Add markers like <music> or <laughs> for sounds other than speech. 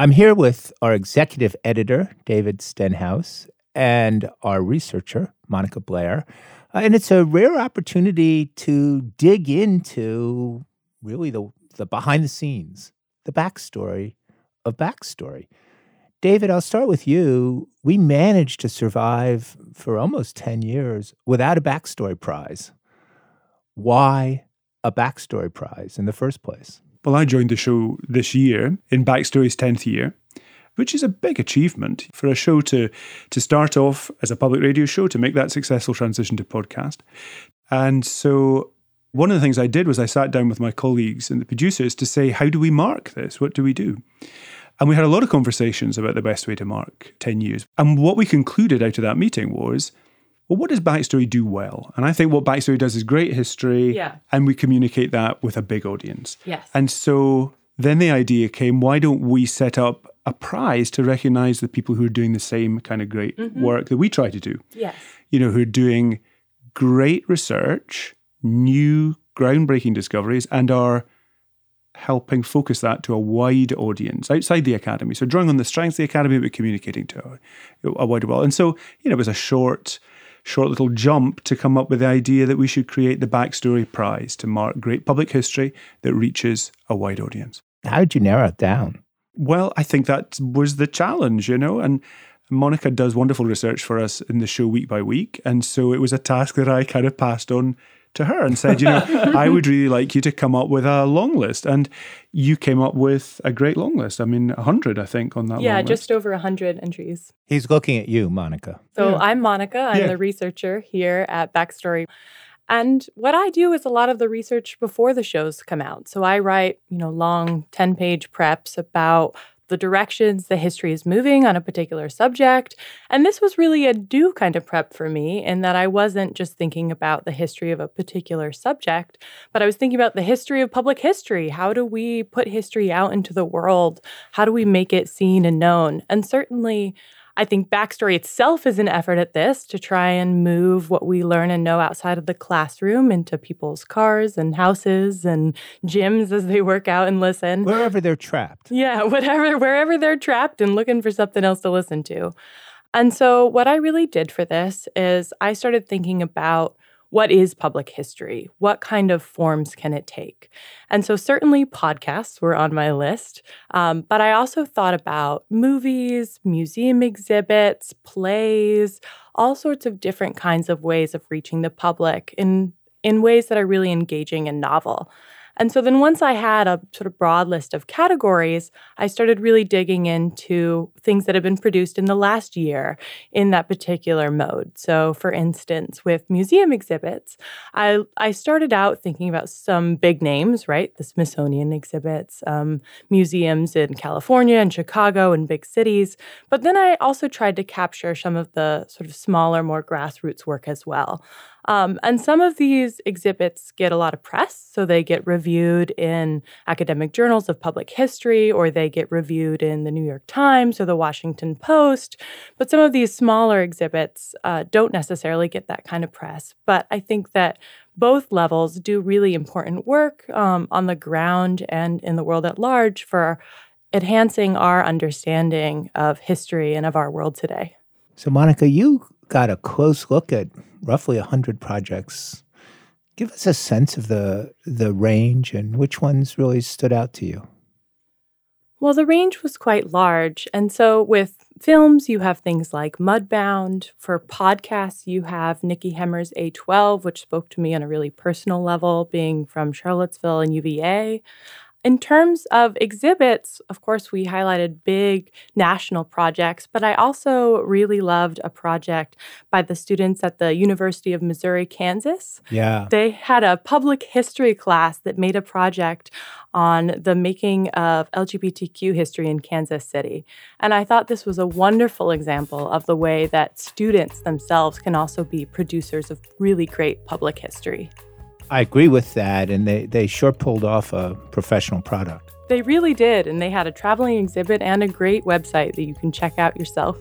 I'm here with our executive editor, David Stenhouse, and our researcher, Monica Blair. Uh, and it's a rare opportunity to dig into really the, the behind the scenes, the backstory of backstory. David, I'll start with you. We managed to survive for almost 10 years without a backstory prize. Why a backstory prize in the first place? Well, I joined the show this year in Backstory's 10th year, which is a big achievement for a show to, to start off as a public radio show, to make that successful transition to podcast. And so one of the things I did was I sat down with my colleagues and the producers to say, how do we mark this? What do we do? And we had a lot of conversations about the best way to mark 10 years. And what we concluded out of that meeting was well, what does Backstory do well? And I think what Backstory does is great history, yeah. and we communicate that with a big audience. Yes. And so then the idea came why don't we set up a prize to recognize the people who are doing the same kind of great Mhm. work that we try to do? Yes. You know, who are doing great research, new groundbreaking discoveries, and are helping focus that to a wide audience outside the academy. So drawing on the strengths of the academy, but communicating to a, a wider world. And so, you know, it was a short, short little jump to come up with the idea that we should create the Backstory Prize to mark great public history that reaches a wide audience. How did you narrow it down? Well, I think that was the challenge, you know, and Monica does wonderful research for us in the show week by week. And so it was a task that I kind of passed on to her and said, you know, <laughs> I would really like you to come up with a long list. And you came up with a great long list. I mean, 100, I think, on that one. yeah, long just list. over 100 entries. He's looking at you, Monica. So Yeah. I'm Monica. I'm Yeah. the researcher here at Backstory. And what I do is a lot of the research before the shows come out. So I write, you know, long 10-page preps about the directions the history is moving on a particular subject. And this was really a do kind of prep for me in that I wasn't just thinking about the history of a particular subject, but I was thinking about the history of public history. How do we put history out into the world? How do we make it seen and known? And certainly, I think Backstory itself is an effort at this to try and move what we learn and know outside of the classroom into people's cars and houses and gyms as they work out and listen. Wherever they're trapped. Yeah, <laughs> whatever, wherever they're trapped and looking for something else to listen to. And so, what I really did for this is I started thinking about what is public history? What kind of forms can it take? And so, certainly, podcasts were on my list. Um, but I also thought about movies, museum exhibits, plays, all sorts of different kinds of ways of reaching the public in, in ways that are really engaging and novel. And so then once I had a sort of broad list of categories, I started really digging into things that have been produced in the last year in that particular mode. So for instance, with museum exhibits, I I started out thinking about some big names, right? The Smithsonian exhibits, um, museums in California and Chicago and big cities. But then I also tried to capture some of the sort of smaller, more grassroots work as well. Um, and some of these exhibits get a lot of press. So they get reviewed in academic journals of public history, or they get reviewed in the New York Times or the Washington Post. But some of these smaller exhibits uh, don't necessarily get that kind of press. But I think that both levels do really important work um, on the ground and in the world at large for enhancing our understanding of history and of our world today. So, Monica, you got a close look at roughly 100 projects. Give us a sense of the, the range and which ones really stood out to you. Well, the range was quite large. And so with films, you have things like Mudbound. For podcasts, you have Nikki Hemmer's A12, which spoke to me on a really personal level, being from Charlottesville and UVA. In terms of exhibits, of course, we highlighted big national projects, but I also really loved a project by the students at the University of Missouri, Kansas. Yeah. They had a public history class that made a project on the making of LGBTQ history in Kansas City. And I thought this was a wonderful example of the way that students themselves can also be producers of really great public history. I agree with that. And they, they sure pulled off a professional product. They really did, and they had a traveling exhibit and a great website that you can check out yourself.